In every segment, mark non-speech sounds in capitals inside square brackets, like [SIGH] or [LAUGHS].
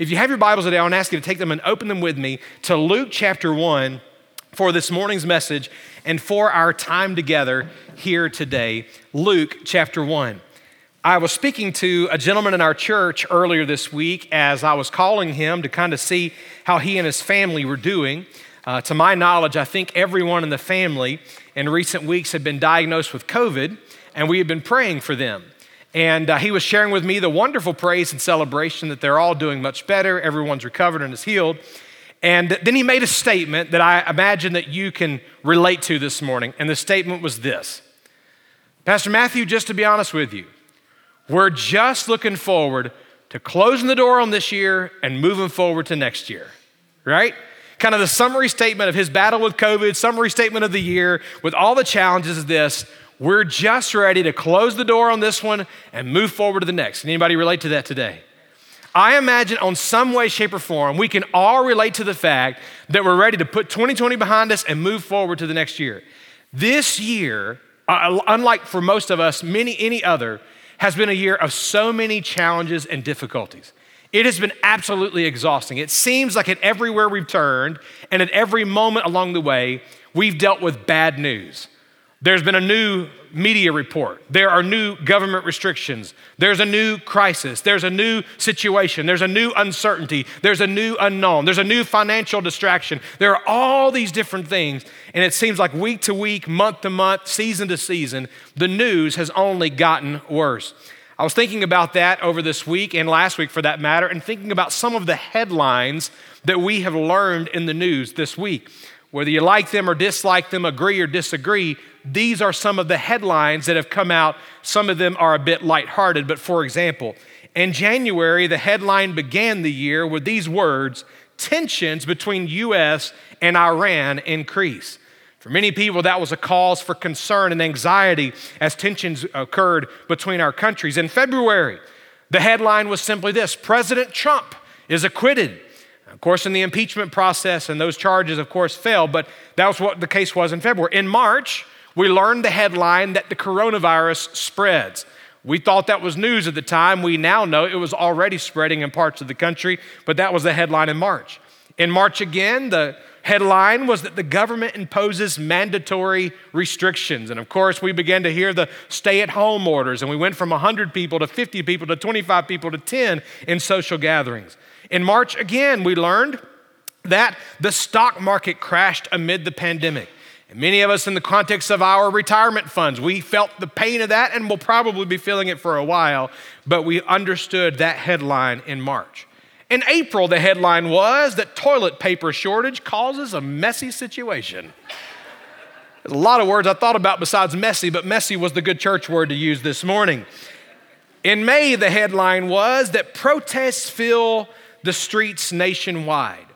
If you have your Bibles today, I want to ask you to take them and open them with me to Luke chapter 1 for this morning's message and for our time together here today. Luke chapter 1. I was speaking to a gentleman in our church earlier this week as I was calling him to kind of see how he and his family were doing. Uh, to my knowledge, I think everyone in the family in recent weeks had been diagnosed with COVID, and we had been praying for them. And uh, he was sharing with me the wonderful praise and celebration that they're all doing much better, everyone's recovered and is healed. And then he made a statement that I imagine that you can relate to this morning. And the statement was this Pastor Matthew, just to be honest with you, we're just looking forward to closing the door on this year and moving forward to next year, right? Kind of the summary statement of his battle with COVID, summary statement of the year with all the challenges is this we're just ready to close the door on this one and move forward to the next. Can anybody relate to that today? I imagine on some way, shape, or form, we can all relate to the fact that we're ready to put 2020 behind us and move forward to the next year. This year, uh, unlike for most of us, many any other, has been a year of so many challenges and difficulties. It has been absolutely exhausting. It seems like at everywhere we've turned and at every moment along the way, we've dealt with bad news. There's been a new media report. There are new government restrictions. There's a new crisis. There's a new situation. There's a new uncertainty. There's a new unknown. There's a new financial distraction. There are all these different things. And it seems like week to week, month to month, season to season, the news has only gotten worse. I was thinking about that over this week and last week for that matter, and thinking about some of the headlines that we have learned in the news this week. Whether you like them or dislike them, agree or disagree, these are some of the headlines that have come out. Some of them are a bit lighthearted, but for example, in January, the headline began the year with these words tensions between US and Iran increase. For many people, that was a cause for concern and anxiety as tensions occurred between our countries. In February, the headline was simply this President Trump is acquitted. Of course, in the impeachment process, and those charges, of course, failed, but that was what the case was in February. In March, we learned the headline that the coronavirus spreads. We thought that was news at the time. We now know it was already spreading in parts of the country, but that was the headline in March. In March again, the headline was that the government imposes mandatory restrictions. And of course, we began to hear the stay at home orders, and we went from 100 people to 50 people to 25 people to 10 in social gatherings. In March again, we learned that the stock market crashed amid the pandemic. And many of us, in the context of our retirement funds, we felt the pain of that and will probably be feeling it for a while, but we understood that headline in March. In April, the headline was that toilet paper shortage causes a messy situation. There's a lot of words I thought about besides messy, but messy was the good church word to use this morning. In May, the headline was that protests fill the streets nationwide.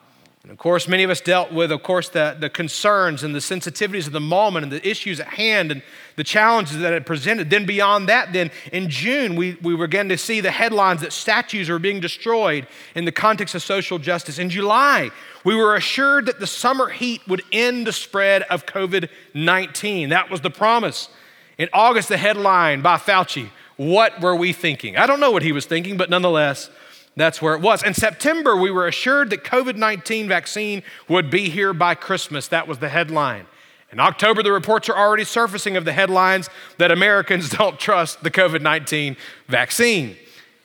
And of course, many of us dealt with, of course, the, the concerns and the sensitivities of the moment and the issues at hand and the challenges that it presented. Then, beyond that, then in June, we, we began to see the headlines that statues are being destroyed in the context of social justice. In July, we were assured that the summer heat would end the spread of COVID 19. That was the promise. In August, the headline by Fauci What were we thinking? I don't know what he was thinking, but nonetheless, that's where it was. In September, we were assured that COVID 19 vaccine would be here by Christmas. That was the headline. In October, the reports are already surfacing of the headlines that Americans [LAUGHS] don't trust the COVID 19 vaccine.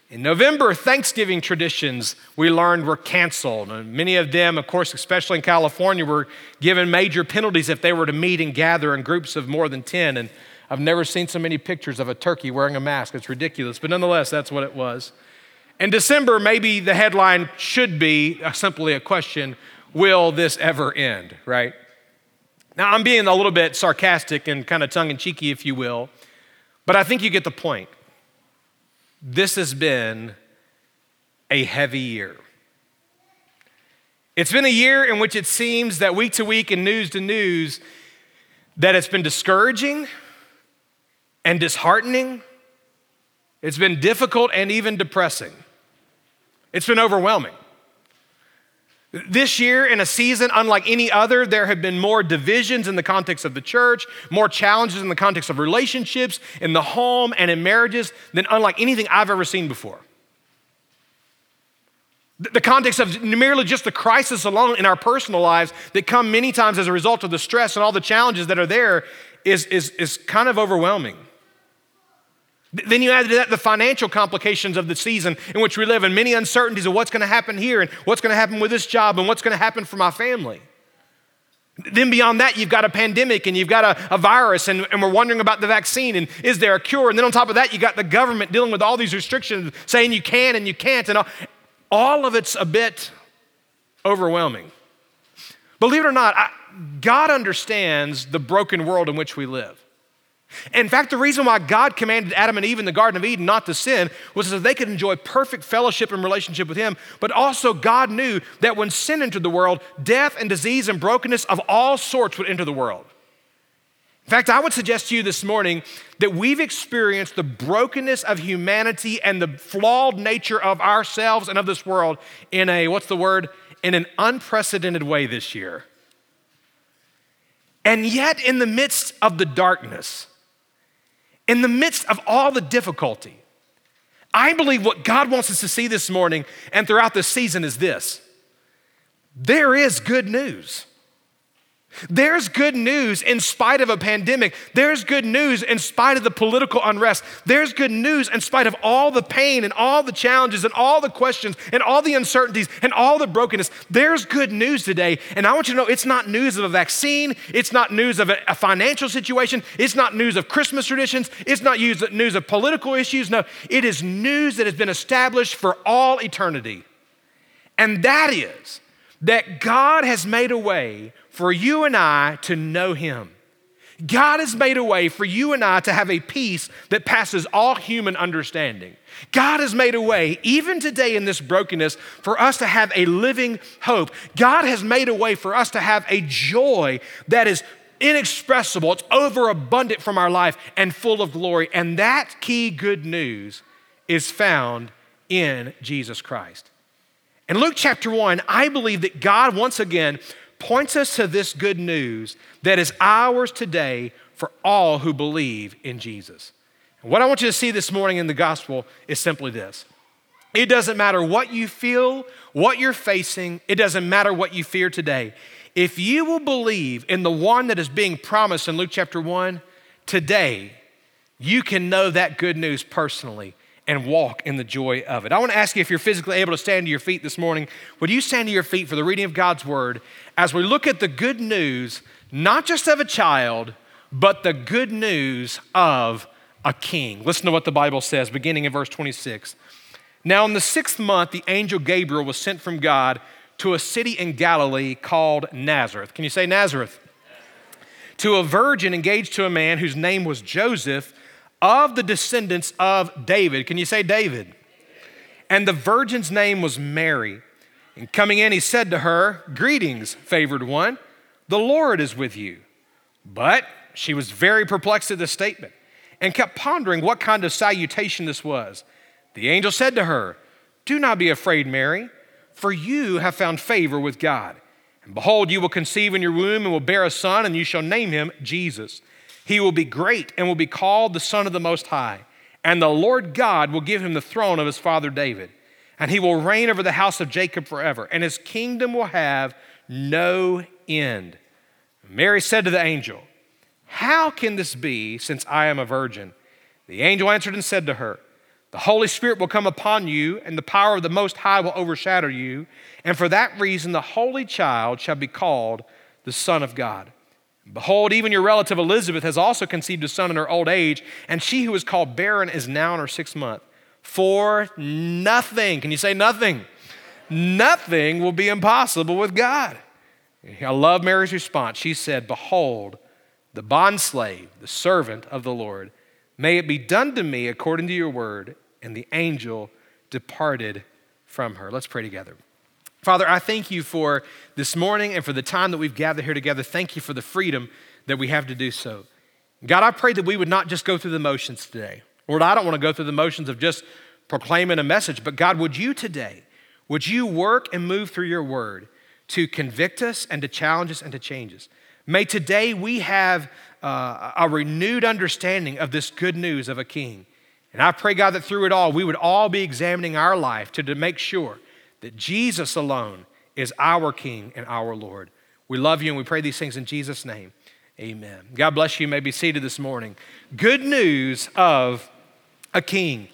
In November, Thanksgiving traditions we learned were canceled. And many of them, of course, especially in California, were given major penalties if they were to meet and gather in groups of more than 10. And I've never seen so many pictures of a turkey wearing a mask. It's ridiculous. But nonetheless, that's what it was. In December, maybe the headline should be uh, simply a question Will this ever end, right? Now, I'm being a little bit sarcastic and kind of tongue in cheeky, if you will, but I think you get the point. This has been a heavy year. It's been a year in which it seems that week to week and news to news that it's been discouraging and disheartening. It's been difficult and even depressing. It's been overwhelming. This year, in a season unlike any other, there have been more divisions in the context of the church, more challenges in the context of relationships, in the home, and in marriages than unlike anything I've ever seen before. The context of merely just the crisis alone in our personal lives that come many times as a result of the stress and all the challenges that are there is, is, is kind of overwhelming. Then you add to that the financial complications of the season in which we live and many uncertainties of what's going to happen here and what's going to happen with this job and what's going to happen for my family. Then beyond that, you've got a pandemic and you've got a, a virus, and, and, we're wondering about the vaccine and is there a cure? And then on top of that, you've got the government dealing with all these restrictions, saying you can and you can't, and all, all of it's a bit overwhelming. Believe it or not, I, God understands the broken world in which we live. In fact, the reason why God commanded Adam and Eve in the Garden of Eden not to sin was so they could enjoy perfect fellowship and relationship with Him. But also, God knew that when sin entered the world, death and disease and brokenness of all sorts would enter the world. In fact, I would suggest to you this morning that we've experienced the brokenness of humanity and the flawed nature of ourselves and of this world in a, what's the word? In an unprecedented way this year. And yet, in the midst of the darkness, in the midst of all the difficulty, I believe what God wants us to see this morning and throughout this season is this there is good news. There's good news in spite of a pandemic. There's good news in spite of the political unrest. There's good news in spite of all the pain and all the challenges and all the questions and all the uncertainties and all the brokenness. There's good news today. And I want you to know it's not news of a vaccine. It's not news of a, financial situation. It's not news of Christmas traditions. It's not news of political issues. No, it is news that has been established for all eternity. And that is that God has made a way for you and I to know Him. God has made a way for you and I to have a peace that passes all human understanding. God has made a way, even today in this brokenness, for us to have a living hope. God has made a way for us to have a joy that is inexpressible, it's overabundant from our life and full of glory. And that key good news is found in Jesus Christ. In Luke chapter 1, I believe that God once again points us to this good news that is ours today for all who believe in Jesus. And what I want you to see this morning in the gospel is simply this it doesn't matter what you feel, what you're facing, it doesn't matter what you fear today. If you will believe in the one that is being promised in Luke chapter 1, today you can know that good news personally and walk in the joy of it. I want to ask you if you're physically able to stand to your feet this morning, would you stand to your feet for the reading of God's word as we look at the good news, not just of a child, but the good news of a king? Listen to what the Bible says, beginning in verse 26. Now, in the sixth month, the angel Gabriel was sent from God to a city in Galilee called Nazareth. Can you say Nazareth? To a virgin engaged to a man whose name was Joseph of the descendants of David. Can you say David? And the virgin's name was Mary. And coming in, he said to her, Greetings, favored one, the Lord is with you. But she was very perplexed at this statement and kept pondering what kind of salutation this was. The angel said to her, Do not be afraid, Mary, for you have found favor with God. And behold, you will conceive in your womb and will bear a son, and you shall name him Jesus. He will be great and will be called the Son of the Most High. And the Lord God will give him the throne of his father David. And he will reign over the house of Jacob forever. And his kingdom will have no end. Mary said to the angel, How can this be since I am a virgin? The angel answered and said to her, The Holy Spirit will come upon you, and the power of the Most High will overshadow you. And for that reason, the Holy Child shall be called the Son of God. Behold, even your relative Elizabeth has also conceived a son in her old age, and she who is called barren is now in her sixth month. For nothing, can you say nothing? Nothing will be impossible with God. I love Mary's response. She said, Behold, the bondslave, the servant of the Lord. May it be done to me according to your word. And the angel departed from her. Let's pray together. Father, I thank you for this morning and for the time that we've gathered here together. Thank you for the freedom that we have to do so. God, I pray that we would not just go through the motions today. Lord, I don't want to go through the motions of just proclaiming a message, but God, would you today, would you work and move through your word to convict us and to challenge us and to change us? May today we have uh, a renewed understanding of this good news of a king. And I pray, God, that through it all, we would all be examining our life to, to make sure that Jesus alone is our King and our Lord. We love you and we pray these things in Jesus' name. Amen. God bless you. you may be seated this morning. Good news of a king.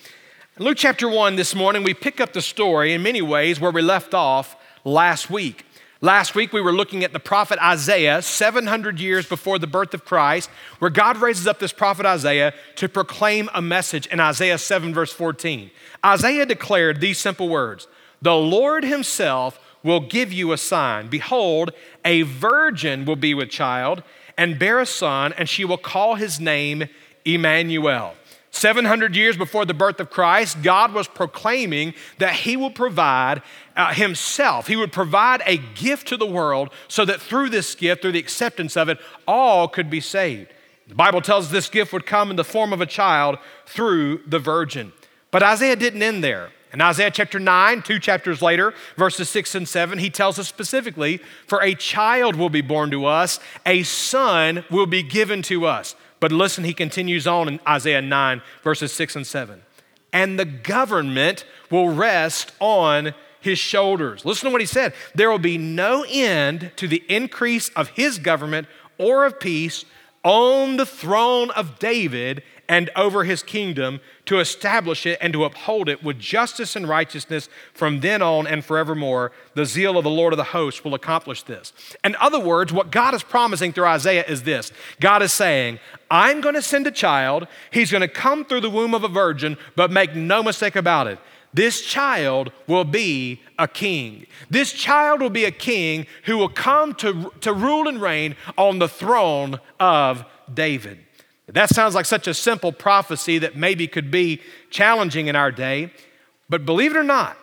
In Luke chapter 1 this morning, we pick up the story in many ways where we left off last week. Last week, we were looking at the prophet Isaiah, 700 years before the birth of Christ, where God raises up this prophet Isaiah to proclaim a message in Isaiah 7, verse 14. Isaiah declared these simple words The Lord Himself will give you a sign. Behold, a virgin will be with child and bear a son, and she will call his name Emmanuel. 700 years before the birth of Christ, God was proclaiming that He will provide uh, Himself. He would provide a gift to the world so that through this gift, through the acceptance of it, all could be saved. The Bible tells us this gift would come in the form of a child through the virgin. But Isaiah didn't end there. In Isaiah chapter 9, two chapters later, verses 6 and 7, he tells us specifically, For a child will be born to us, a son will be given to us. But listen, he continues on in Isaiah 9, verses 6 and 7. And the government will rest on his shoulders. Listen to what he said. There will be no end to the increase of his government or of peace on the throne of David and over his kingdom to establish it and to uphold it with justice and righteousness from then on and forevermore. The zeal of the Lord of the hosts will accomplish this. In other words, what God is promising through Isaiah is this God is saying, I'm going to send a child, he's going to come through the womb of a virgin, but make no mistake about it. This child will be a king. This child will be a king who will come to, to rule and reign on the throne of David. That sounds like such a simple prophecy that maybe could be challenging in our day. But believe it or not,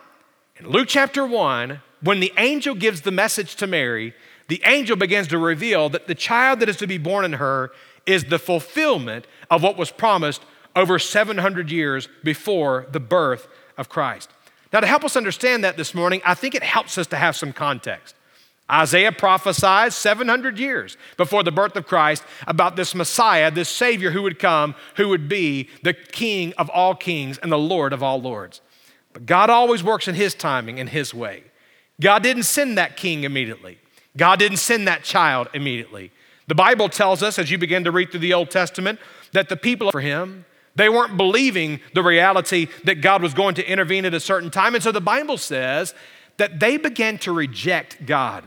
in Luke chapter 1, when the angel gives the message to Mary, the angel begins to reveal that the child that is to be born in her is the fulfillment of what was promised over 700 years before the birth of Christ. Now, to help us understand that this morning, I think it helps us to have some context. Isaiah prophesied 700 years before the birth of Christ about this Messiah, this Savior who would come, who would be the King of all kings and the Lord of all lords. But God always works in His timing and His way. God didn't send that king immediately, God didn't send that child immediately. The Bible tells us, as you begin to read through the Old Testament, that the people for Him, they weren't believing the reality that God was going to intervene at a certain time. And so the Bible says that they began to reject God.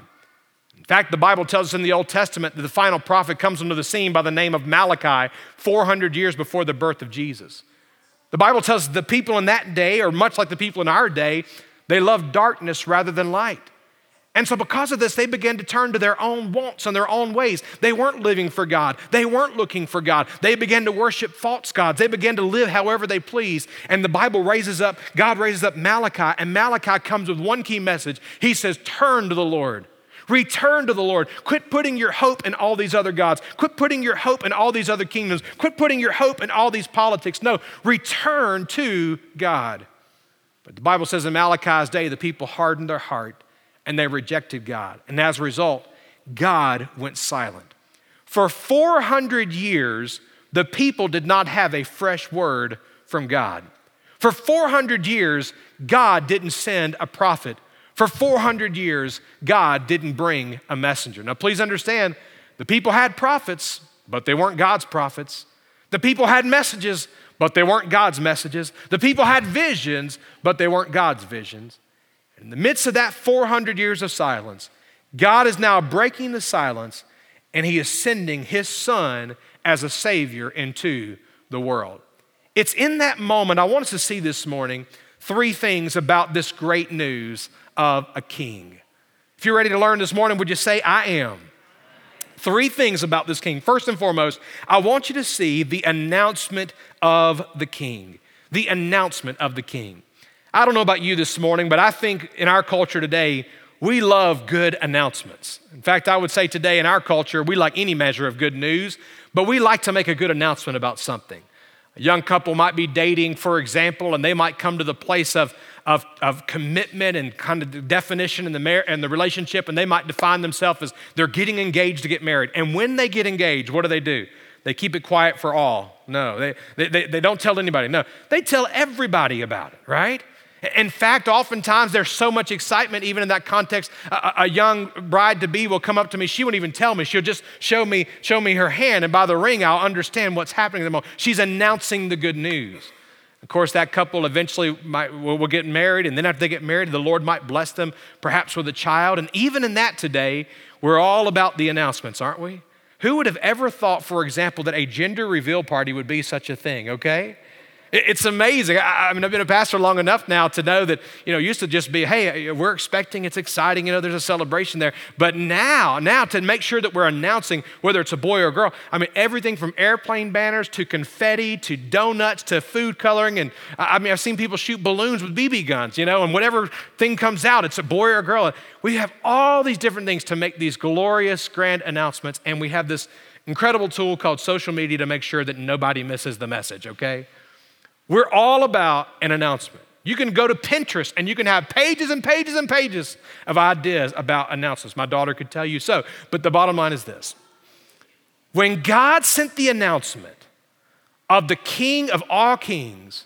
In fact, the Bible tells us in the Old Testament that the final prophet comes into the scene by the name of Malachi 400 years before the birth of Jesus. The Bible tells us the people in that day, or much like the people in our day, they love darkness rather than light. And so, because of this, they began to turn to their own wants and their own ways. They weren't living for God. They weren't looking for God. They began to worship false gods. They began to live however they please. And the Bible raises up, God raises up Malachi, and Malachi comes with one key message. He says, Turn to the Lord. Return to the Lord. Quit putting your hope in all these other gods. Quit putting your hope in all these other kingdoms. Quit putting your hope in all these politics. No, return to God. But the Bible says in Malachi's day, the people hardened their heart and they rejected God. And as a result, God went silent. For 400 years, the people did not have a fresh word from God. For 400 years, God didn't send a prophet. For 400 years, God didn't bring a messenger. Now, please understand, the people had prophets, but they weren't God's prophets. The people had messages, but they weren't God's messages. The people had visions, but they weren't God's visions. In the midst of that 400 years of silence, God is now breaking the silence and He is sending His Son as a Savior into the world. It's in that moment, I want us to see this morning three things about this great news of a king. If you're ready to learn this morning, would you say, I am? Three things about this king. First and foremost, I want you to see the announcement of the king. The announcement of the king. I don't know about you this morning, but I think in our culture today, we love good announcements. In fact, I would say today in our culture, we like any measure of good news, but we like to make a good announcement about something. A young couple might be dating, for example, and they might come to the place of, of, of commitment and kind of the definition in the, mar- in the relationship, and they might define themselves as they're getting engaged to get married. And when they get engaged, what do they do? They keep it quiet for all. No, they, they, they, they don't tell anybody. No, they tell everybody about it, right? In fact, oftentimes there's so much excitement, even in that context. A, a young bride to be will come up to me. She won't even tell me. She'll just show me, show me her hand, and by the ring, I'll understand what's happening at the moment. She's announcing the good news. Of course, that couple eventually might, will, will get married, and then after they get married, the Lord might bless them, perhaps with a child. And even in that today, we're all about the announcements, aren't we? Who would have ever thought, for example, that a gender reveal party would be such a thing, okay? It's amazing. I, mean, I've been a pastor long enough now to know that, you know, it used to just be, hey, we're expecting, it's exciting, you know, there's a celebration there. But now, now to make sure that we're announcing whether it's a boy or a girl, I mean, everything from airplane banners to confetti to donuts to food coloring. And I mean, I've seen people shoot balloons with BB guns, you know, and whatever thing comes out, it's a boy or a girl. We have all these different things to make these glorious, grand announcements. And we have this incredible tool called social media to make sure that nobody misses the message, okay? We're all about an announcement. You can go to Pinterest and you can have pages and pages and pages of ideas about announcements. My daughter could tell you so. But the bottom line is this when God sent the announcement of the King of all kings,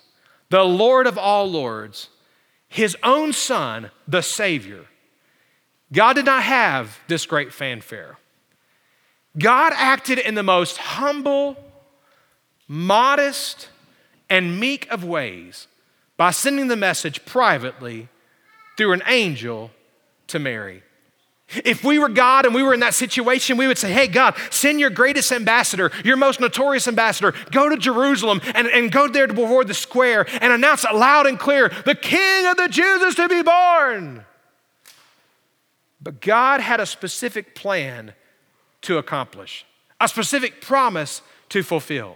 the Lord of all lords, his own Son, the Savior, God did not have this great fanfare. God acted in the most humble, modest, and meek of ways by sending the message privately through an angel to Mary. If we were God and we were in that situation, we would say, Hey, God, send your greatest ambassador, your most notorious ambassador, go to Jerusalem and, and go there to before the square and announce it loud and clear the King of the Jews is to be born. But God had a specific plan to accomplish, a specific promise to fulfill.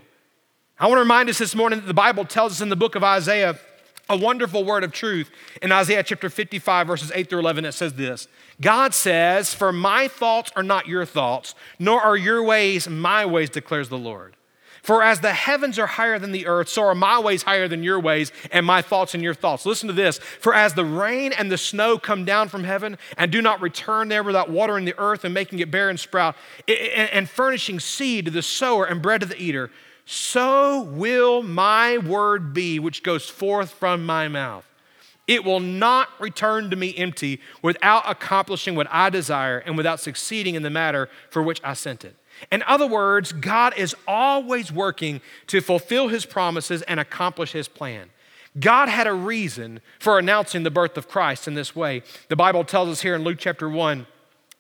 I want to remind us this morning that the Bible tells us in the book of Isaiah a wonderful word of truth. In Isaiah chapter 55, verses 8 through 11, it says this God says, For my thoughts are not your thoughts, nor are your ways my ways, declares the Lord. For as the heavens are higher than the earth, so are my ways higher than your ways, and my thoughts than your thoughts. Listen to this. For as the rain and the snow come down from heaven and do not return there without watering the earth and making it bear and sprout, and furnishing seed to the sower and bread to the eater, so will my word be which goes forth from my mouth. It will not return to me empty without accomplishing what I desire and without succeeding in the matter for which I sent it. In other words, God is always working to fulfill his promises and accomplish his plan. God had a reason for announcing the birth of Christ in this way. The Bible tells us here in Luke chapter 1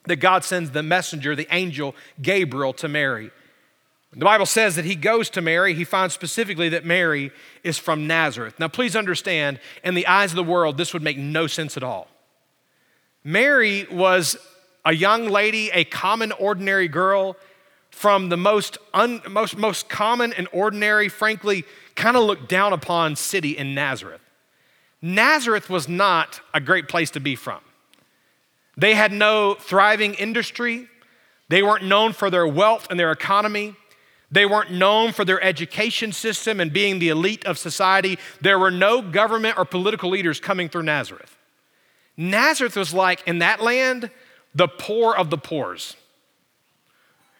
that God sends the messenger, the angel Gabriel, to Mary. The Bible says that he goes to Mary. He finds specifically that Mary is from Nazareth. Now, please understand, in the eyes of the world, this would make no sense at all. Mary was a young lady, a common, ordinary girl from the most, un, most, most common and ordinary, frankly, kind of looked down upon city in Nazareth. Nazareth was not a great place to be from. They had no thriving industry. They weren't known for their wealth and their economy. They weren't known for their education system and being the elite of society. There were no government or political leaders coming through Nazareth. Nazareth was like, in that land, the poor of the poors.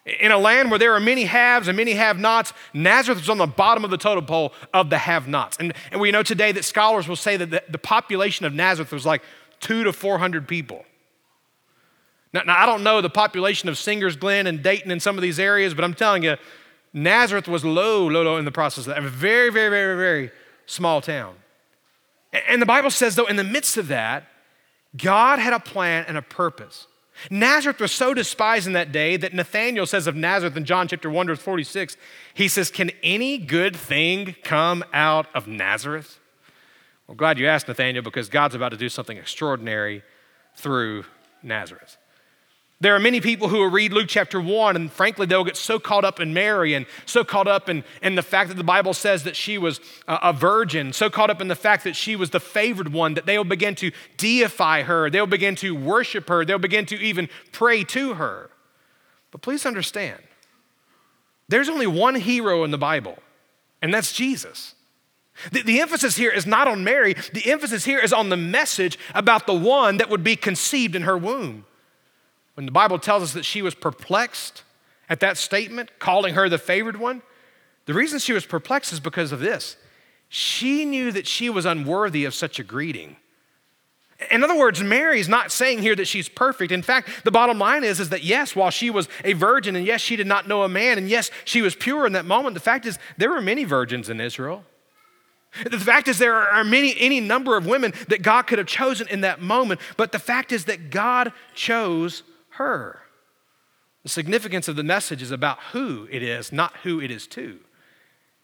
In a land where there are many haves and many have nots, Nazareth was on the bottom of the totem pole of the have nots. And, and we know today that scholars will say that the, the population of Nazareth was like two to 400 people. Now, now, I don't know the population of Singers Glen and Dayton and some of these areas, but I'm telling you, Nazareth was low, low, low in the process of that. A very, very, very, very small town. And the Bible says, though, in the midst of that, God had a plan and a purpose. Nazareth was so despised in that day that Nathanael says of Nazareth in John chapter 1, verse 46, he says, Can any good thing come out of Nazareth? Well, glad you asked, Nathanael, because God's about to do something extraordinary through Nazareth. There are many people who will read Luke chapter 1, and frankly, they'll get so caught up in Mary and so caught up in, in the fact that the Bible says that she was a, virgin, so caught up in the fact that she was the favored one, that they'll begin to deify her, they'll begin to worship her, they'll begin to even pray to her. But please understand, there's only one hero in the Bible, and that's Jesus. The, the, emphasis here is not on Mary, the emphasis here is on the message about the one that would be conceived in her womb. When the Bible tells us that she was perplexed at that statement, calling her the favored one, the reason she was perplexed is because of this. She knew that she was unworthy of such a greeting. In other words, Mary's not saying here that she's perfect. In fact, the bottom line is, is that yes, while she was a virgin, and yes, she did not know a man, and yes, she was pure in that moment, the fact is there were many virgins in Israel. The fact is, there are many, any number of women that God could have chosen in that moment, but the fact is that God chose her. The significance of the message is about who it is, not who it is to.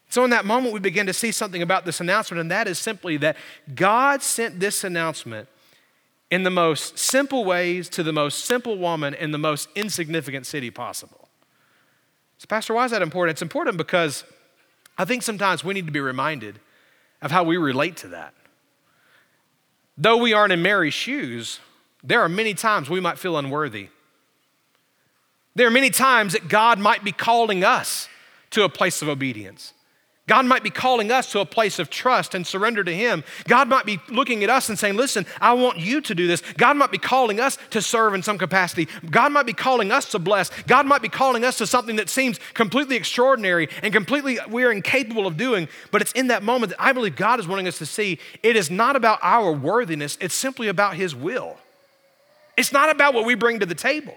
So, in that moment, we begin to see something about this announcement, and that is simply that God sent this announcement in the most simple ways to the most simple woman in the most insignificant city possible. So, Pastor, why is that important? It's important because I think sometimes we need to be reminded of how we relate to that. Though we aren't in Mary's shoes, there are many times we might feel unworthy. There are many times that God might be calling us to a place of obedience. God might be calling us to a place of trust and surrender to Him. God might be looking at us and saying, Listen, I want you to do this. God might be calling us to serve in some capacity. God might be calling us to bless. God might be calling us to something that seems completely extraordinary and completely we're incapable of doing. But it's in that moment that I believe God is wanting us to see it is not about our worthiness, it's simply about His will. It's not about what we bring to the table.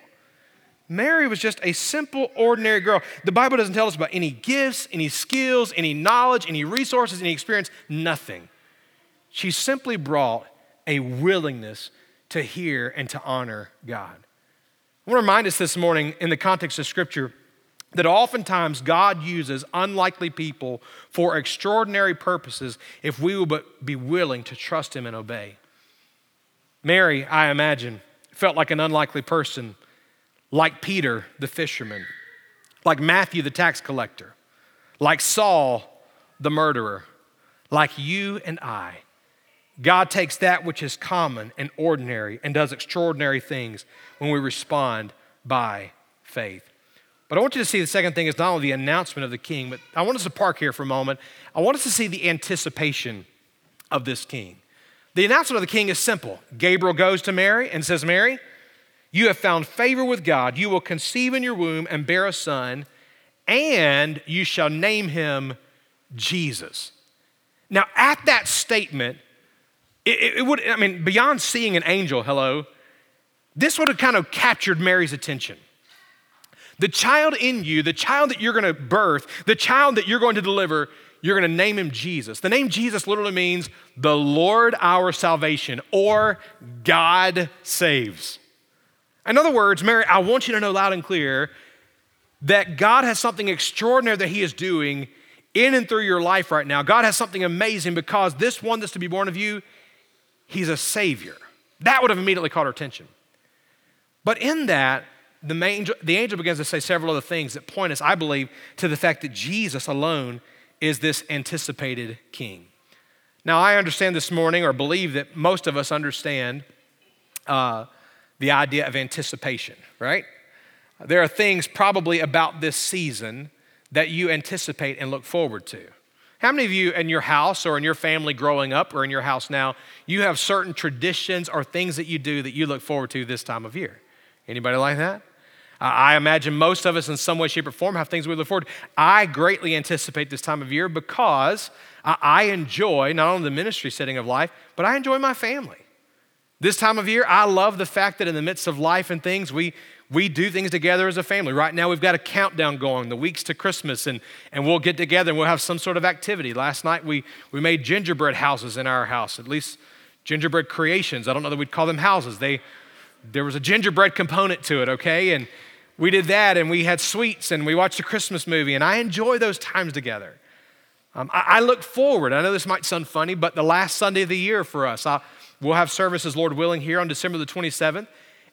Mary was just a simple, ordinary girl. The Bible doesn't tell us about any gifts, any skills, any knowledge, any resources, any experience, nothing. She simply brought a willingness to hear and to honor God. I want to remind us this morning, in the context of Scripture, that oftentimes God uses unlikely people for extraordinary purposes if we will but be willing to trust Him and obey. Mary, I imagine, felt like an unlikely person like Peter the fisherman, like Matthew the tax collector, like Saul the murderer, like you and I. God takes that which is common and ordinary and does extraordinary things when we respond by faith. But I want you to see the second thing is not only the announcement of the king, but I want us to park here for a moment. I want us to see the anticipation of this king. The announcement of the king is simple. Gabriel goes to Mary and says, Mary, you have found favor with God. You will conceive in your womb and bear a son, and you shall name him Jesus. Now, at that statement, it, it, would, I mean, beyond seeing an angel, hello, this would have kind of captured Mary's attention. The child in you, the child that you're going to birth, the child that you're going to deliver, you're going to name him Jesus. The name Jesus literally means the Lord our salvation or God saves. In other words, Mary, I want you to know loud and clear that God has something extraordinary that He is doing in and through your life right now. God has something amazing because this one that's to be born of you, He's a Savior. That would have immediately caught our attention. But in that, the, angel, the angel begins to say several other things that point us, I believe, to the fact that Jesus alone is this anticipated king. Now, I understand this morning, or believe that most of us understand uh, the idea of anticipation, right? There are things probably about this season that you anticipate and look forward to. How many of you in your house or in your family growing up or in your house now, you have certain traditions or things that you do that you look forward to this time of year? Anybody like that? I imagine most of us in some way, shape, or form have things we look forward to. I greatly anticipate this time of year because I enjoy not only the ministry setting of life, but I enjoy my family. This time of year, I love the fact that in the midst of life and things, we, we do things together as a family. Right now, we've got a countdown going, the weeks to Christmas, and, and we'll get together and we'll have some sort of activity. Last night, we, we made gingerbread houses in our house, at least gingerbread creations. I don't know that we'd call them houses. They, there was a gingerbread component to it, okay? And we did that, and we had sweets, and we watched a Christmas movie, and I enjoy those times together. Um, I, I, look forward. I know this might sound funny, but the last Sunday of the year for us, I, We'll have services, Lord willing, here on December the 27th.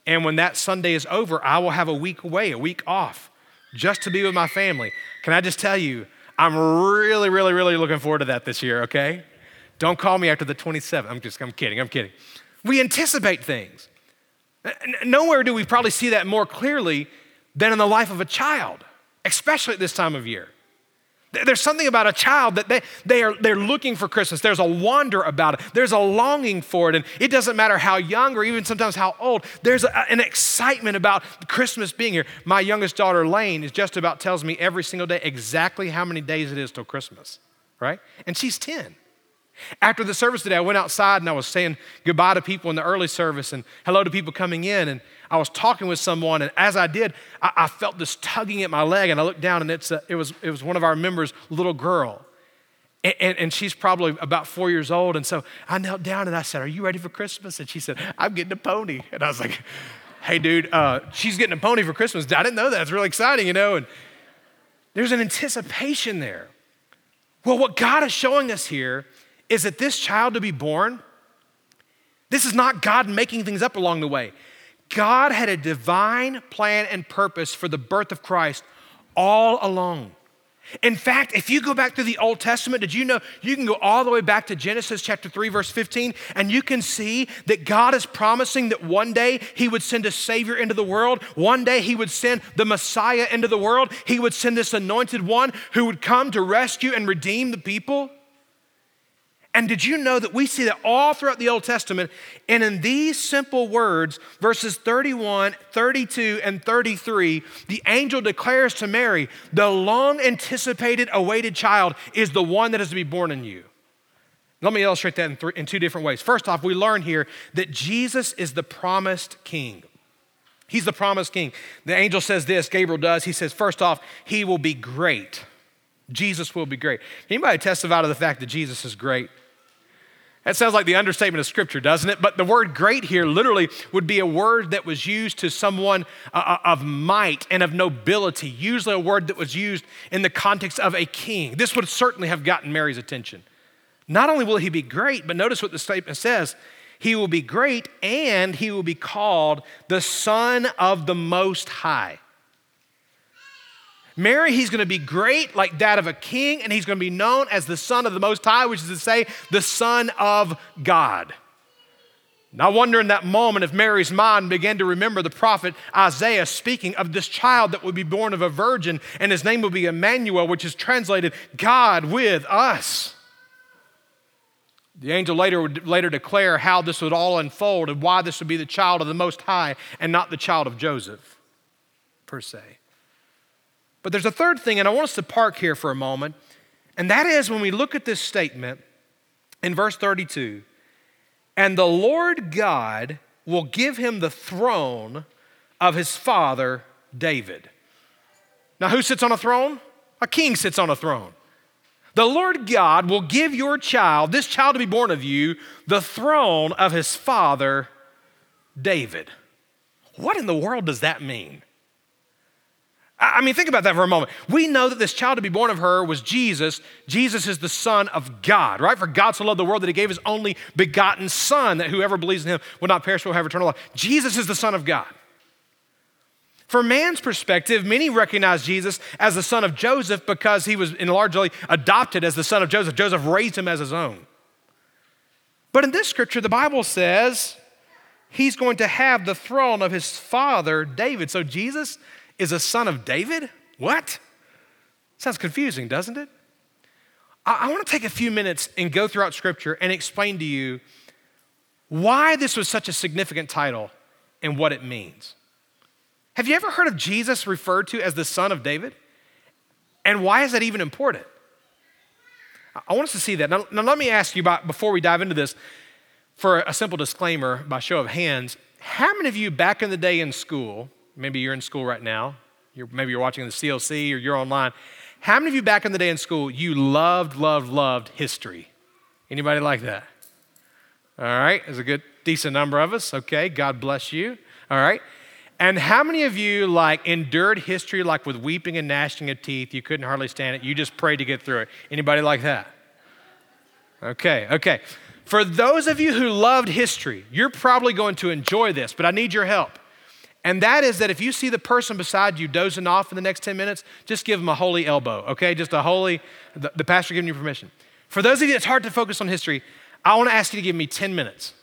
And when that Sunday is over, I will have a week away, a week off, just to be with my family. Can I just tell you, I'm really, really, really looking forward to that this year, okay? Don't call me after the 27th. I'm just, I'm kidding, I'm kidding. We anticipate things. Nowhere do we probably see that more clearly than in the life of a child, especially at this time of year. There's something about a child that they, they are, they're looking for Christmas. There's a wonder about it. There's a longing for it. And it doesn't matter how young or even sometimes how old, there's a, an excitement about Christmas being here. My youngest daughter, Lane, is just about tells me every single day exactly how many days it is till Christmas, right? And she's 10. After the service today, I went outside and I was saying goodbye to people in the early service and hello to people coming in. And I was talking with someone, and as I did, I, I felt this tugging at my leg, and I looked down, and it's a, it, was, it was one of our members' little girl. And, and, and, she's probably about four years old. And so I knelt down and I said, Are you ready for Christmas? And she said, I'm getting a pony. And I was like, Hey, dude, uh, she's getting a pony for Christmas. I didn't know that. It's really exciting, you know. And there's an anticipation there. Well, what God is showing us here is that this child to be born, this is not God making things up along the way. God had a divine plan and purpose for the birth of Christ all along. In fact, if you go back to the Old Testament, did you know you can go all the way back to Genesis chapter 3, verse 15, and you can see that God is promising that one day He would send a Savior into the world. One day He would send the Messiah into the world. He would send this anointed one who would come to rescue and redeem the people. And did you know that we see that all throughout the Old Testament? And in these simple words, verses 31, 32, and 33, the angel declares to Mary, the long anticipated, awaited child is the one that is to be born in you. Let me illustrate that in, three, in two different ways. First off, we learn here that Jesus is the promised king. He's the promised king. The angel says this, Gabriel does. He says, first off, he will be great. Jesus will be great. Anybody testify to the fact that Jesus is great? That sounds like the understatement of Scripture, doesn't it? But the word great here literally would be a word that was used to someone uh, uh, of might and of nobility, usually a word that was used in the context of a king. This would certainly have gotten Mary's attention. Not only will he be great, but notice what the statement says he will be great and he will be called the Son of the Most High. Mary, he's going to be great, like that of a king, and he's going to be known as the Son of the Most High, which is to say, the Son of God. Now, I wonder in that moment if Mary's mind began to remember the prophet Isaiah speaking of this child that would be born of a virgin, and his name would be Emmanuel, which is translated God with us. The angel later would later declare how this would all unfold and why this would be the child of the Most High and not the child of Joseph, per se. But there's a third thing, and I want us to park here for a moment, and that is when we look at this statement in verse 32 and the Lord God will give him the throne of his father David. Now, who sits on a throne? A king sits on a throne. The Lord God will give your child, this child to be born of you, the throne of his father David. What in the world does that mean? I mean, think about that for a moment. We know that this child to be born of her was Jesus. Jesus is the Son of God, right? For God so loved the world that he gave his only begotten Son, that whoever believes in him will not perish but will have eternal life. Jesus is the Son of God. From man's perspective, many recognize Jesus as the son of Joseph because he was largely adopted as the son of Joseph. Joseph raised him as his own. But in this scripture, the Bible says he's going to have the throne of his father, David. So Jesus is a son of David? What? Sounds confusing, doesn't it? I, I want to take a few minutes and go throughout Scripture and explain to you why this was such a significant title and what it means. Have you ever heard of Jesus referred to as the son of David? And why is that even important? I want us to see that. Now, now let me ask you about, before we dive into this, for a simple disclaimer by show of hands, how many of you back in the day in school Maybe you're in school right now. You're, maybe you're watching the CLC or you're online. How many of you back in the day in school, you loved, loved, loved history? Anybody like that? All right, there's a good, decent number of us. Okay, God bless you. All right. And how many of you like endured history like with weeping and gnashing of teeth? You couldn't hardly stand it. You just prayed to get through it. Anybody like that? Okay, okay. For those of you who loved history, you're probably going to enjoy this, but I need your help. And that is that if you see the person beside you dozing off in the next 10 minutes, just give them a holy elbow, okay? Just a holy, the, the pastor giving you permission. For those of you that's hard to focus on history, I want to ask you to give me 10 minutes.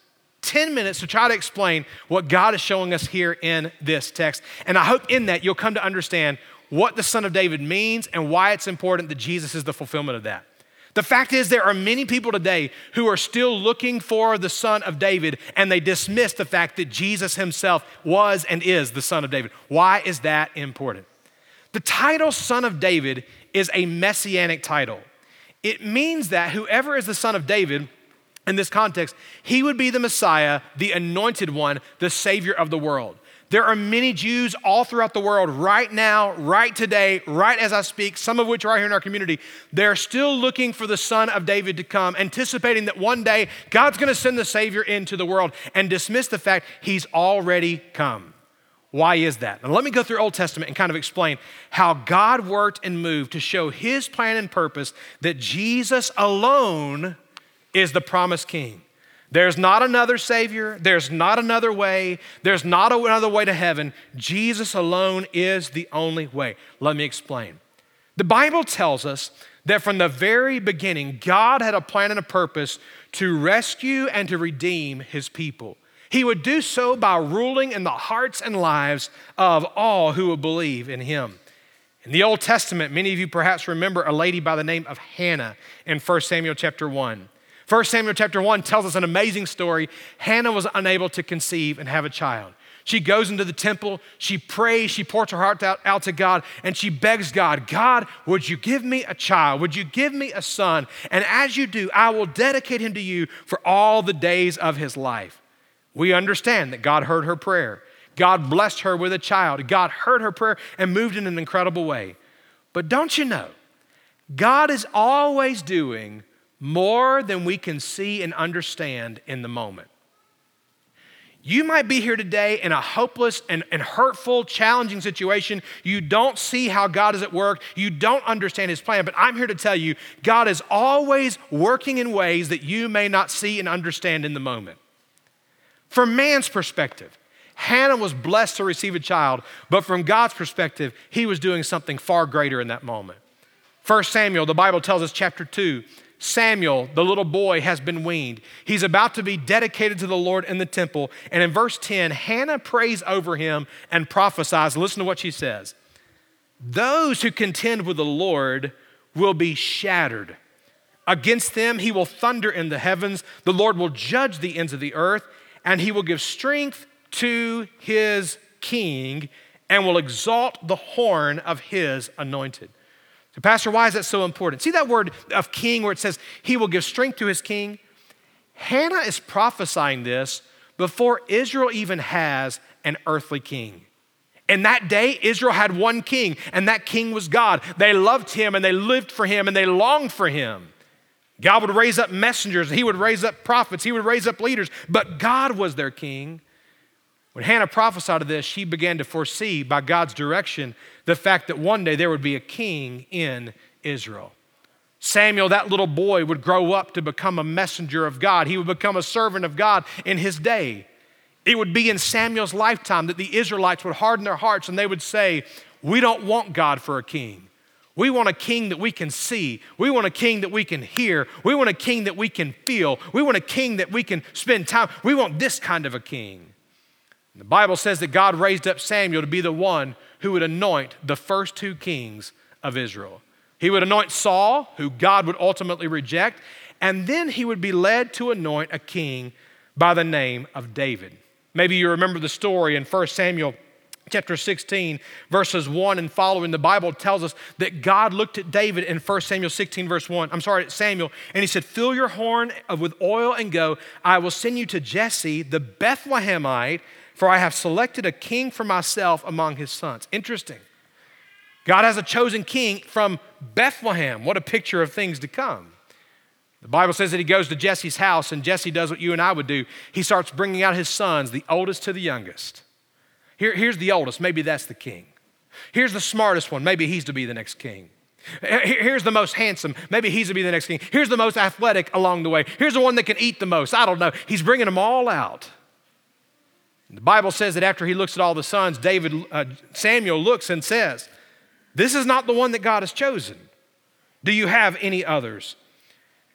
10 minutes to try to explain what God is showing us here in this text. And I hope in that you'll come to understand what the Son of David means and why it's important that Jesus is the fulfillment of that. The fact is, there are many people today who are still looking for the Son of David, and they dismiss the fact that Jesus himself was and is the Son of David. Why is that important? The title Son of David is a messianic title. It means that whoever is the Son of David, in this context, he would be the Messiah, the anointed one, the Savior of the world. There are many Jews all throughout the world right now, right today, right as I speak, some of which are right here in our community. They're still looking for the Son of David to come, anticipating that one day God's going to send the Savior into the world and dismiss the fact he's already come. Why is that? And let me go through Old Testament and kind of explain how God worked and moved to show his plan and purpose that Jesus alone is the promised king. There's not another Savior. There's not another way. There's not another way to heaven. Jesus alone is the only way. Let me explain. The Bible tells us that from the very beginning, God had a plan and a purpose to rescue and to redeem his people. He would do so by ruling in the hearts and lives of all who would believe in him. In the Old Testament, many of you perhaps remember a lady by the name of Hannah in 1 Samuel chapter 1. 1 Samuel chapter 1 tells us an amazing story. Hannah was unable to conceive and have a child. She goes into the temple, she prays, she pours her heart out, out, to God, and she begs God, God, would you give me a child? Would you give me a son? And as you do, I will dedicate him to you for all the days of his life. We understand that God heard her prayer. God blessed her with a child. God heard her prayer and moved in an incredible way. But don't you know, God is always doing more than we can see and understand in the moment. You might be here today in a hopeless and, and, hurtful, challenging situation. You don't see how God is at work. You don't understand His plan. But I'm here to tell you God is always working in ways that you may not see and understand in the moment. From man's perspective, Hannah was blessed to receive a child, but from God's perspective, He was doing something far greater in that moment. 1 Samuel, the Bible tells us, chapter 2, Samuel, the little boy, has been weaned. He's about to be dedicated to the Lord in the temple. And in verse 10, Hannah prays over him and prophesies. Listen to what she says Those who contend with the Lord will be shattered. Against them, he will thunder in the heavens. The Lord will judge the ends of the earth, and he will give strength to his king and will exalt the horn of his anointed. Pastor, why is that so important? See that word of king where it says he will give strength to his king? Hannah is prophesying this before Israel even has an earthly king. In that day, Israel had one king, and that king was God. They loved him and they lived for him and they longed for him. God would raise up messengers, he would raise up prophets, he would raise up leaders, but God was their king. When Hannah prophesied of this, she began to foresee by God's direction the fact that one day there would be a king in Israel. Samuel, that little boy, would grow up to become a messenger of God. He would become a servant of God in his day. It would be in Samuel's lifetime that the Israelites would harden their hearts and they would say, We don't want God for a king. We want a king that we can see. We want a king that we can hear. We want a king that we can feel. We want a king that we can spend time. We want this kind of a king. The Bible says that God raised up Samuel to be the one who would anoint the first two kings of Israel. He would anoint Saul, who God would ultimately reject, and then he would be led to anoint a king by the name of David. Maybe you remember the story in 1 Samuel chapter 16, verses 1 and following. The Bible tells us that God looked at David in 1 Samuel 16, verse 1. I'm sorry, Samuel, and he said, Fill your horn with oil and go. I will send you to Jesse, the Bethlehemite for I have selected a king for myself among his sons. Interesting. God has a chosen king from Bethlehem. What a picture of things to come. The Bible says that he goes to Jesse's house, and Jesse does what you and I would do. He starts bringing out his sons, the oldest to the youngest. Here, here's the oldest, maybe that's the king. Here's the smartest one, maybe he's to be the next king. Here's the most handsome, maybe he's to be the next king. Here's the most athletic along the way. Here's the one that can eat the most. I don't know. He's bringing them all out. The Bible says that after he looks at all the sons, David, uh, Samuel looks and says, This is not the one that God has chosen. Do you have any others?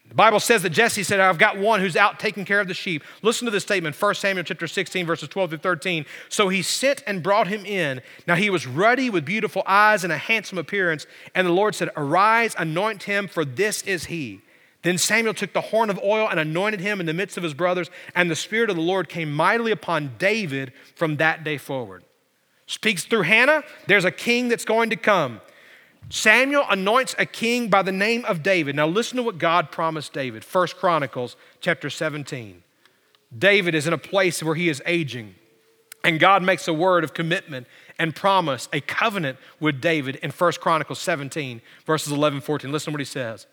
The Bible says that Jesse said, I've got one who's out taking care of the sheep. Listen to this statement, 1 Samuel chapter 16, verses 12 through 13. So he sent and brought him in. Now he was ruddy with beautiful eyes and a handsome appearance. And the Lord said, Arise, anoint him, for this is he. Then Samuel took the horn of oil and anointed him in the midst of his brothers, and the Spirit of the Lord came mightily upon David from that day forward. Speaks through Hannah, there's a king that's going to come. Samuel anoints a king by the name of David. Now listen to what God promised David. First Chronicles chapter 17. David is in a place where he is aging, and God makes a word of commitment and promise, a covenant with David in First Chronicles 17, verses 11 14. Listen to what he says.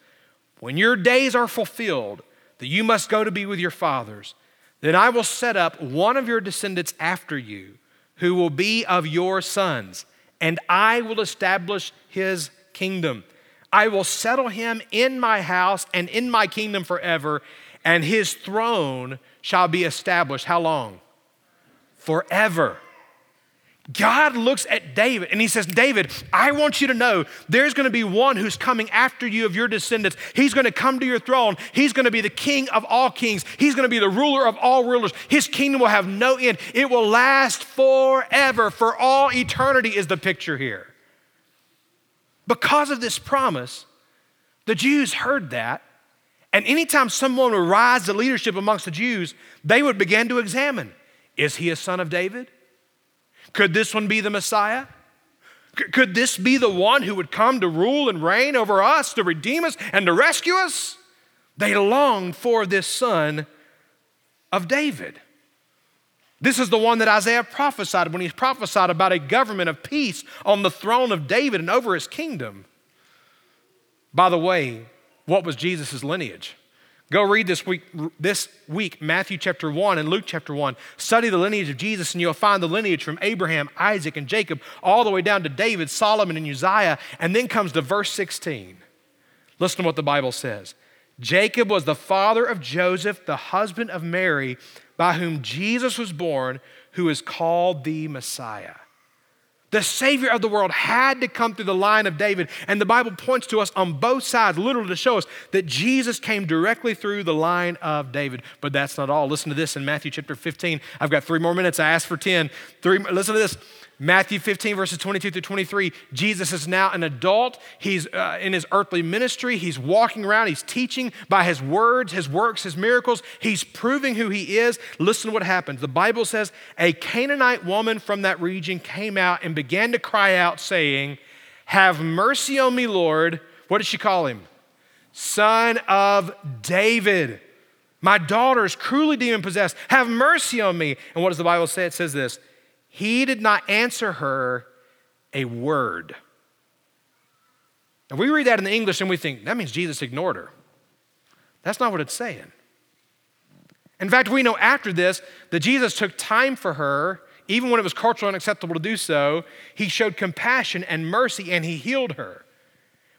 When your days are fulfilled, that you must go to be with your fathers, then I will set up one of your descendants after you, who will be of your sons and I will establish his kingdom. I will settle him in my house and in my kingdom forever, and his throne shall be established. How long? Forever. God looks at David and he says, David, I want you to know there's going to be one who's coming after you of your descendants. He's going to come to your throne. He's going to be the king of all kings. He's going to be the ruler of all rulers. His kingdom will have no end. It will last forever. For all eternity is the picture here. Because of this promise, the Jews heard that. And anytime someone would rise to leadership amongst the Jews, they would begin to examine is he a son of David? Could this one be the Messiah? Could this be the one who would come to rule and reign over us, to redeem us, and to rescue us? They longed for this son of David. This is the one that Isaiah prophesied when he prophesied about a government of peace on the throne of David and over his kingdom. By the way, what was Jesus' lineage? Go read this week, this week Matthew chapter 1 and Luke chapter 1. Study the lineage of Jesus, and you'll find the lineage from Abraham, Isaac, and Jacob, all the way down to David, Solomon, and Uzziah. And then comes to verse 16. Listen to what the Bible says Jacob was the father of Joseph, the husband of Mary, by whom Jesus was born, who is called the Messiah. The Savior of the world had to come through the line of David. And the Bible points to us on both sides, literally to show us that Jesus came directly through the line of David. But that's not all. Listen to this in Matthew chapter 15. I've got three more minutes. I asked for 10. Three, listen to this. Matthew 15, verses 22 through 23, Jesus is now an adult. He's uh, in his earthly ministry. He's walking around. He's teaching by his words, his works, his miracles. He's proving who he is. Listen to what happens. The Bible says a Canaanite woman from that region came out and began to cry out, saying, Have mercy on me, Lord. What did she call him? Son of David. My daughter is cruelly demon possessed. Have mercy on me. And what does the Bible say? It says this he did not answer her a word. And we read that in the English and we think, that means Jesus ignored her. That's not what it's saying. In fact, we know after this that Jesus took time for her, even when it was culturally unacceptable to do so. He showed compassion and mercy and he healed her.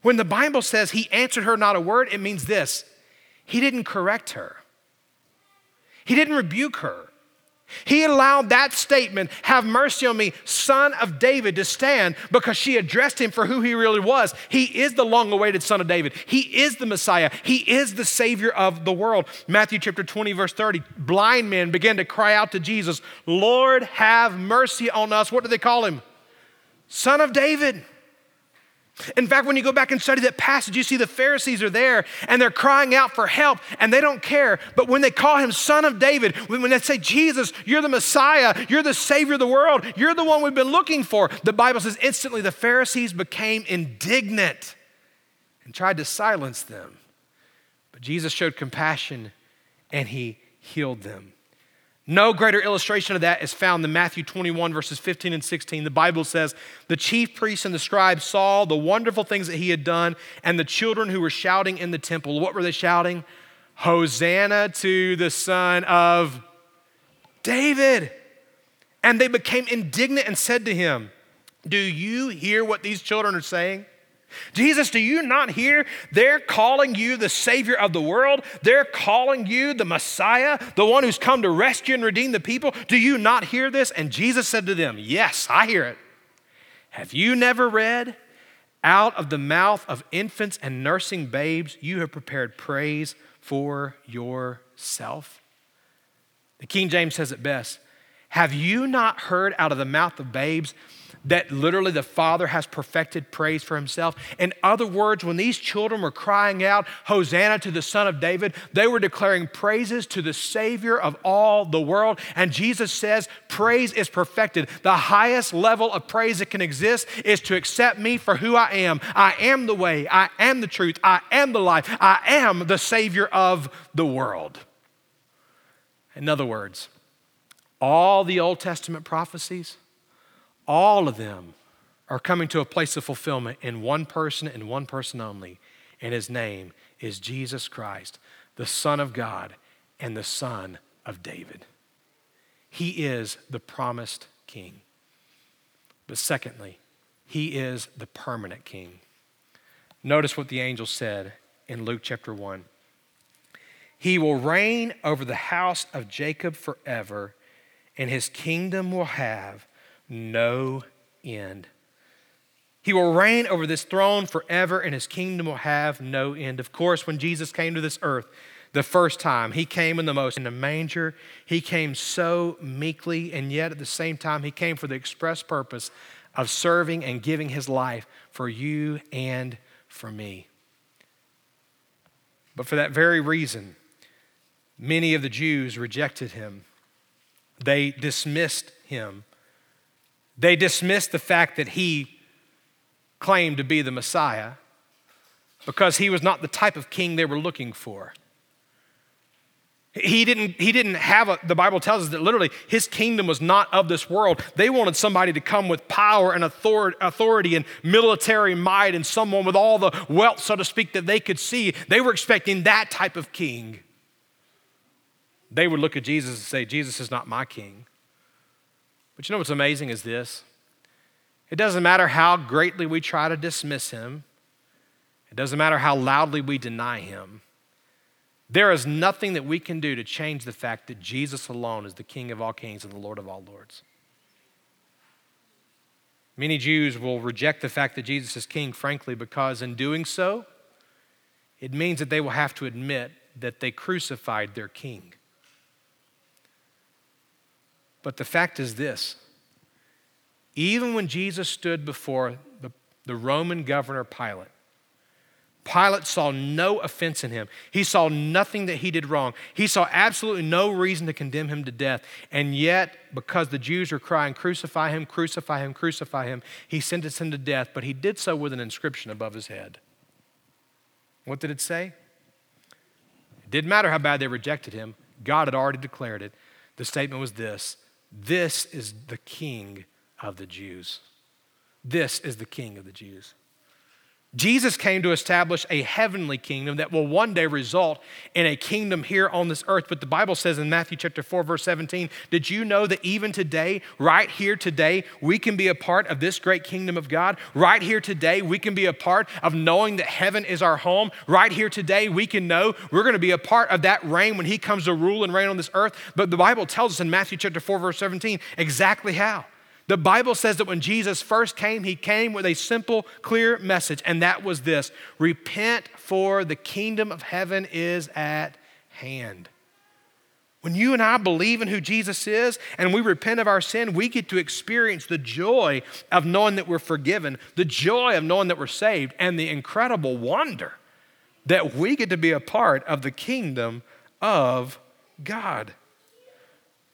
When the Bible says he answered her not a word, it means this he didn't correct her, he didn't rebuke her. He allowed that statement, have mercy on me, son of David, to stand because she addressed him for who he really was. He is the long awaited son of David. He is the Messiah. He is the Savior of the world. Matthew chapter 20, verse 30 blind men began to cry out to Jesus, Lord, have mercy on us. What do they call him? Son of David. In fact, when you go back and study that passage, you see the Pharisees are there and they're crying out for help and they don't care. But when they call him Son of David, when they say, Jesus, you're the Messiah, you're the Savior of the world, you're the one we've been looking for, the Bible says instantly the Pharisees became indignant and tried to silence them. But Jesus showed compassion and he healed them. No greater illustration of that is found in Matthew 21, verses 15 and 16. The Bible says, The chief priests and the scribes saw the wonderful things that he had done, and the children who were shouting in the temple. What were they shouting? Hosanna to the Son of David. And they became indignant and said to him, Do you hear what these children are saying? Jesus, do you not hear? They're calling you the Savior of the world. They're calling you the Messiah, the one who's come to rescue and redeem the people. Do you not hear this? And Jesus said to them, Yes, I hear it. Have you never read? Out of the mouth of infants and nursing babes, you have prepared praise for yourself. The King James says it best Have you not heard out of the mouth of babes that literally the Father has perfected praise for himself. In other words, when these children were crying out, Hosanna to the Son of David, they were declaring praises to the Savior of all the world. And Jesus says, Praise is perfected. The highest level of praise that can exist is to accept me for who I am. I am the way, I am the truth, I am the life, I am the Savior of the world. In other words, all the Old Testament prophecies, all of them are coming to a place of fulfillment in one person and one person only, and his name is Jesus Christ, the Son of God and the Son of David. He is the promised king. But secondly, he is the permanent king. Notice what the angel said in Luke chapter 1. He will reign over the house of Jacob forever, and his kingdom will have no end. He will reign over this throne forever, and his kingdom will have no end. Of course, when Jesus came to this earth the first time, he came in the most in the manger. He came so meekly, and yet at the same time, he came for the express purpose of serving and giving his life for you and for me. But for that very reason, many of the Jews rejected him. They dismissed him. They dismissed the fact that he claimed to be the Messiah because he was not the type of king they were looking for. He didn't, he didn't have a, the Bible tells us that literally his kingdom was not of this world. They wanted somebody to come with power and authority and military might and someone with all the wealth, so to speak, that they could see. They were expecting that type of king. They would look at Jesus and say, Jesus is not my king. But you know what's amazing is this it doesn't matter how greatly we try to dismiss him, it doesn't matter how loudly we deny him. There is nothing that we can do to change the fact that Jesus alone is the King of all kings and the Lord of all lords. Many Jews will reject the fact that Jesus is king, frankly, because in doing so, it means that they will have to admit that they crucified their king. But the fact is this even when Jesus stood before the, the Roman governor Pilate, Pilate saw no offense in him. He saw nothing that he did wrong. He saw absolutely no reason to condemn him to death. And yet, because the Jews were crying, Crucify him, crucify him, crucify him, he sentenced him to death, but he did so with an inscription above his head. What did it say? It didn't matter how bad they rejected him, God had already declared it. The statement was this this is the king of the Jews. This is the king of the Jews. Jesus came to establish a heavenly kingdom that will one day result in a kingdom here on this earth. But the Bible says in Matthew chapter 4, verse 17, did you know that even today, right here today, we can be a part of this great kingdom of God? Right here today, we can be a part of knowing that heaven is our home. Right here today, we can know we're going to be a part of that reign when He comes to rule and reign on this earth. But the Bible tells us in Matthew chapter 4, verse 17, exactly how. The Bible says that when Jesus first came, he came with a simple, clear message, and that was this Repent, for the kingdom of heaven is at hand. When you and I believe in who Jesus is and we repent of our sin, we get to experience the joy of knowing that we're forgiven, the joy of knowing that we're saved, and the incredible wonder that we get to be a part of the kingdom of God.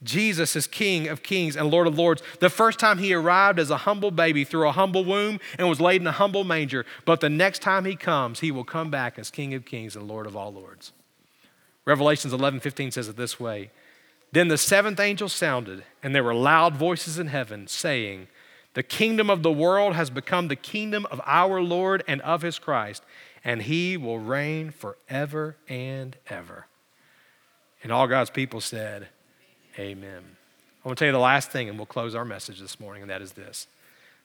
Jesus is King of kings and Lord of lords. The first time he arrived as a humble baby through a humble womb and was laid in a humble manger. But the next time he comes, he will come back as King of kings and Lord of all lords. Revelations 11 15 says it this way Then the seventh angel sounded, and there were loud voices in heaven saying, The kingdom of the world has become the kingdom of our Lord and of his Christ, and he will reign forever and ever. And all God's people said, Amen. I want to tell you the last thing, and we'll close our message this morning, and that is this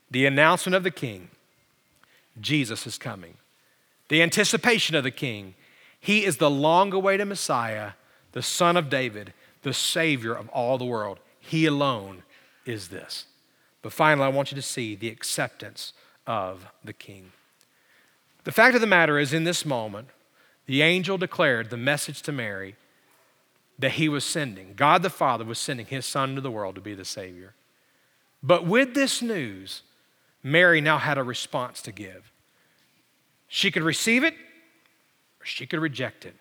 the announcement of the king Jesus is coming. The anticipation of the king. He is the long awaited Messiah, the son of David, the Savior of all the world. He alone is this. But finally, I want you to see the acceptance of the king. The fact of the matter is, in this moment, the angel declared the message to Mary that he was sending. God the Father was sending his son into the world to be the Savior. But with this news, Mary now had a response to give. She could receive it or she could reject it.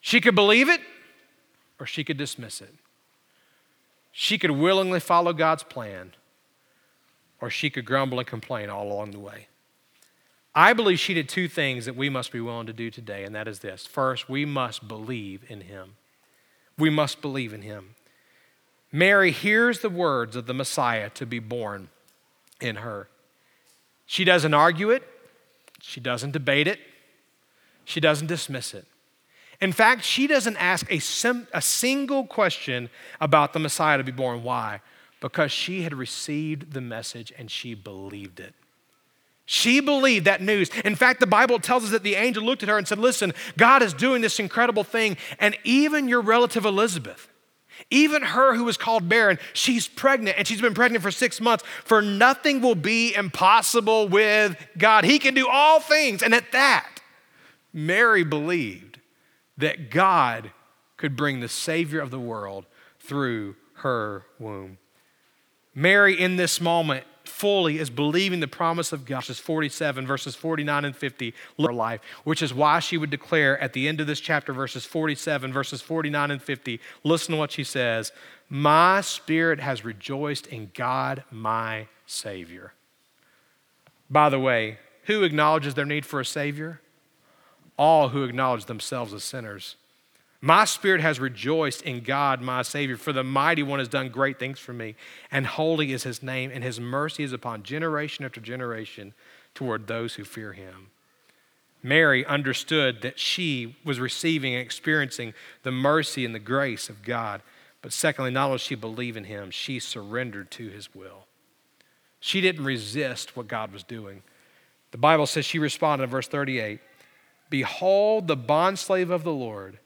She could believe it or she could dismiss it. She could willingly follow God's plan or she could grumble and complain all along the way. I believe she did two things that we must be willing to do today, and that is this. First, we must believe in him. We must believe in him. Mary hears the words of the Messiah to be born in her. She doesn't argue it, she doesn't debate it, she doesn't dismiss it. In fact, she doesn't ask a, sim- a single question about the Messiah to be born. Why? Because she had received the message and she believed it. She believed that news. In fact, the Bible tells us that the angel looked at her and said, Listen, God is doing this incredible thing. And even your relative Elizabeth, even her who was called barren, she's pregnant and she's been pregnant for six months. For nothing will be impossible with God. He can do all things. And at that, Mary believed that God could bring the Savior of the world through her womb. Mary, in this moment, fully is believing the promise of God. Verses 47, verses 49 and 50, her life, which is why she would declare at the end of this chapter, verses 47, verses 49 and 50, listen to what she says My spirit has rejoiced in God, my Savior. By the way, who acknowledges their need for a Savior? All who acknowledge themselves as sinners. My spirit has rejoiced in God, my Savior, for the mighty one has done great things for me, and holy is his name, and his mercy is upon generation after generation toward those who fear him. Mary understood that she was receiving and experiencing the mercy and the grace of God. But secondly, not only did she believed in him, she surrendered to his will. She didn't resist what God was doing. The Bible says she responded in verse 38 Behold, the bondslave of the Lord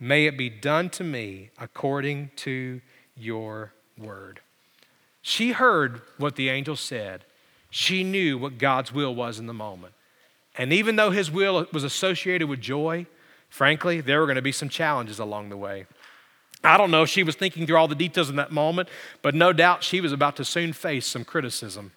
May it be done to me according to your word. She heard what the angel said. She knew what God's will was in the moment. And even though his will was associated with joy, frankly, there were going to be some challenges along the way. I don't know if she was thinking through all the details in that moment, but no doubt she was about to soon face some criticism.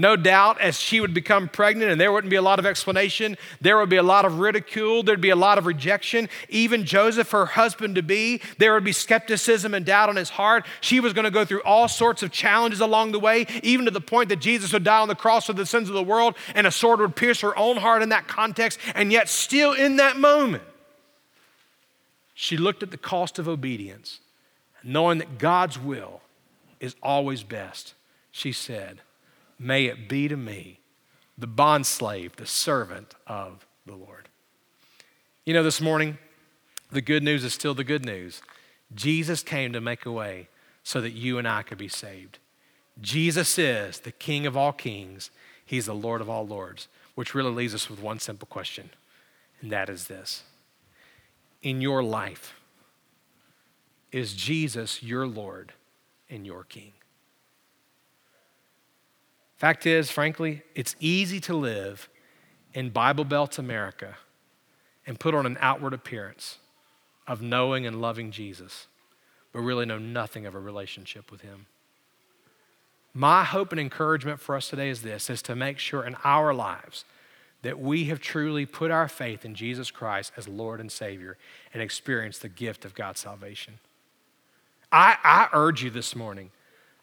No doubt, as she would become pregnant and there wouldn't be a lot of explanation, there would be a lot of ridicule, there'd be a lot of rejection. Even Joseph, her husband to be, there would be skepticism and doubt on his heart. She was going to go through all sorts of challenges along the way, even to the point that Jesus would die on the cross for the sins of the world and a sword would pierce her own heart in that context. And yet, still in that moment, she looked at the cost of obedience, knowing that God's will is always best. She said, May it be to me, the bondslave, the servant of the Lord. You know, this morning, the good news is still the good news. Jesus came to make a way so that you and I could be saved. Jesus is the King of all kings, He's the Lord of all lords, which really leaves us with one simple question, and that is this In your life, is Jesus your Lord and your King? Fact is, frankly, it's easy to live in Bible Belt America and put on an outward appearance of knowing and loving Jesus, but really know nothing of a relationship with Him. My hope and encouragement for us today is this is to make sure in our lives that we have truly put our faith in Jesus Christ as Lord and Savior and experienced the gift of God's salvation. I, I urge you this morning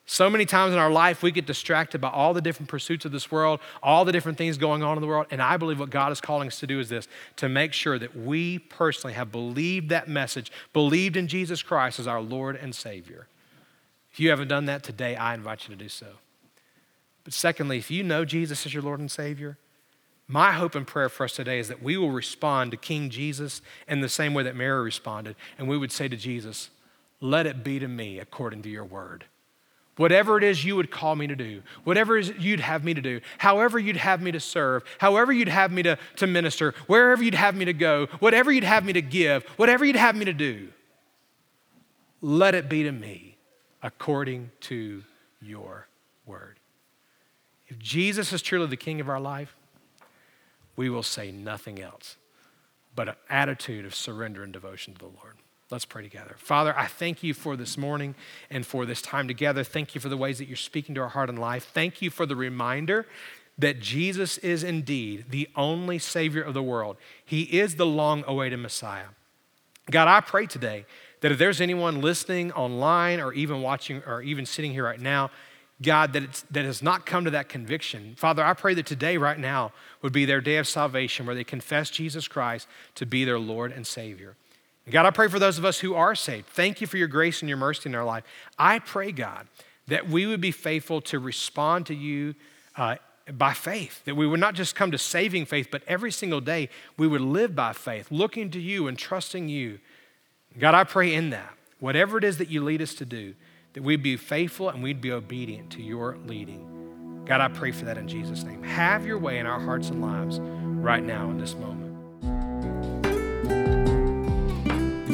so many times in our life, we get distracted by all the different pursuits of this world, all the different things going on in the world. And I believe what God is calling us to do is this to make sure that we personally have believed that message, believed in Jesus Christ as our Lord and Savior. If you haven't done that today, I invite you to do so. But secondly, if you know Jesus as your Lord and Savior, my hope and prayer for us today is that we will respond to King Jesus in the same way that Mary responded. And we would say to Jesus, Let it be to me according to your word. Whatever it is you would call me to do, whatever you'd have me to do, however you'd have me to serve, however you'd have me to, to minister, wherever you'd have me to go, whatever you'd have me to give, whatever you'd have me to do, let it be to me according to your word. If Jesus is truly the king of our life, we will say nothing else but an attitude of surrender and devotion to the Lord. Let's pray together. Father, I thank you for this morning and for this time together. Thank you for the ways that you're speaking to our heart and life. Thank you for the reminder that Jesus is indeed the only Savior of the world. He is the long awaited Messiah. God, I pray today that if there's anyone listening online or even watching or even sitting here right now, God, that, it's, that has not come to that conviction. Father, I pray that today, right now, would be their day of salvation where they confess Jesus Christ to be their Lord and Savior. God, I pray for those of us who are saved. Thank you for your grace and your mercy in our life. I pray, God, that we would be faithful to respond to you uh, by faith, that we would not just come to saving faith, but every single day we would live by faith, looking to you and trusting you. God, I pray in that, whatever it is that you lead us to do, that we'd be faithful and we'd be obedient to your leading. God, I pray for that in Jesus' name. Have your way in our hearts and lives right now in this moment.